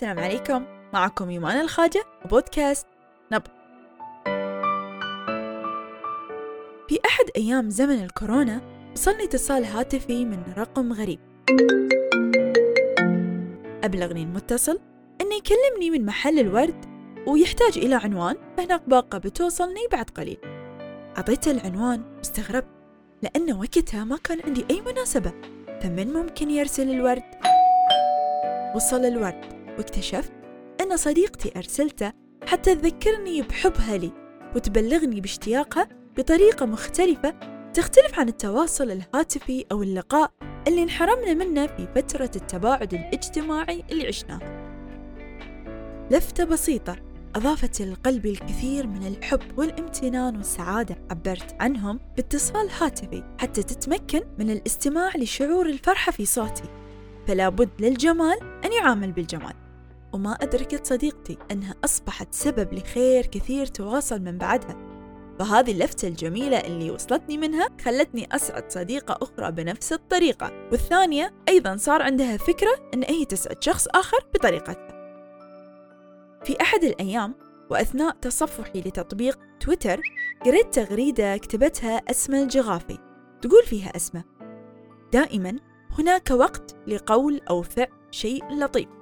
السلام عليكم. معكم إيمان الخاجة وبودكاست نبض. في أحد أيام زمن الكورونا وصلني اتصال هاتفي من رقم غريب. أبلغني المتصل أنه يكلمني من محل الورد ويحتاج إلى عنوان فهناك باقة بتوصلني بعد قليل. أعطيته العنوان واستغربت لأن وقتها ما كان عندي أي مناسبة فمن ممكن يرسل الورد؟ وصل الورد. واكتشفت أن صديقتي أرسلته حتى تذكرني بحبها لي وتبلغني باشتياقها بطريقة مختلفة تختلف عن التواصل الهاتفي أو اللقاء اللي انحرمنا منه في فترة التباعد الاجتماعي اللي عشناها لفتة بسيطة أضافت للقلب الكثير من الحب والامتنان والسعادة عبرت عنهم باتصال هاتفي حتى تتمكن من الاستماع لشعور الفرحة في صوتي. فلا بد للجمال أن يعامل بالجمال. وما أدركت صديقتي أنها أصبحت سبب لخير كثير تواصل من بعدها. فهذه اللفتة الجميلة اللي وصلتني منها خلتني أسعد صديقة أخرى بنفس الطريقة. والثانية أيضا صار عندها فكرة أن هي تسعد شخص آخر بطريقتها. في أحد الأيام وأثناء تصفحي لتطبيق تويتر قريت تغريدة كتبتها أسمى الجغافي تقول فيها أسمى دائما هناك وقت لقول أو فعل شيء لطيف.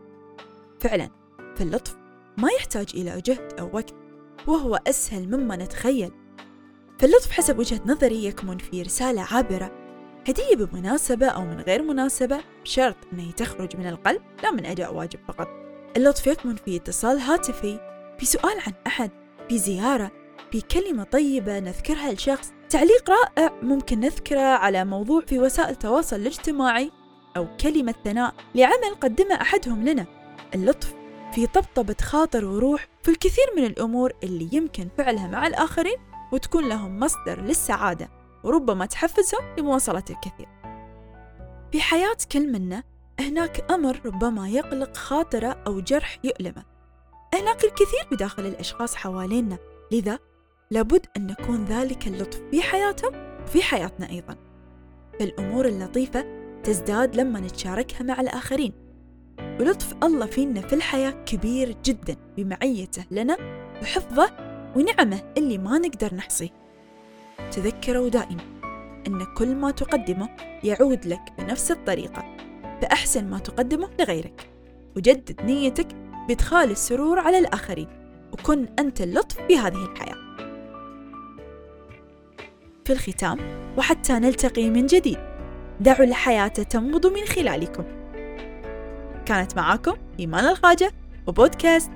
فعلا فاللطف ما يحتاج إلى جهد أو وقت وهو أسهل مما نتخيل. فاللطف حسب وجهة نظري يكمن في رسالة عابرة هدية بمناسبة أو من غير مناسبة بشرط أنها تخرج من القلب لا من أداء واجب فقط. اللطف يكمن في اتصال هاتفي في سؤال عن أحد في زيارة في كلمة طيبة نذكرها لشخص. تعليق رائع ممكن نذكره على موضوع في وسائل التواصل الاجتماعي أو كلمة ثناء لعمل قدمه أحدهم لنا. اللطف في طبطبة خاطر وروح في الكثير من الأمور اللي يمكن فعلها مع الآخرين وتكون لهم مصدر للسعادة وربما تحفزهم لمواصلة الكثير. في حياة كل منا هناك أمر ربما يقلق خاطره أو جرح يؤلمه. هناك الكثير بداخل الأشخاص حوالينا لذا لابد أن نكون ذلك اللطف في حياتهم وفي حياتنا أيضا. فالأمور اللطيفة تزداد لما نتشاركها مع الآخرين. ولطف الله فينا في الحياة كبير جدا بمعيته لنا وحفظه ونعمه اللي ما نقدر نحصيه تذكروا دائما أن كل ما تقدمه يعود لك بنفس الطريقة فأحسن ما تقدمه لغيرك. وجدد نيتك بإدخال السرور على الآخرين وكن أنت اللطف في هذه الحياة. في الختام وحتى نلتقي من جديد دعوا الحياة تنبض من خلالكم. كانت معاكم إيمان الخاجة وبودكاست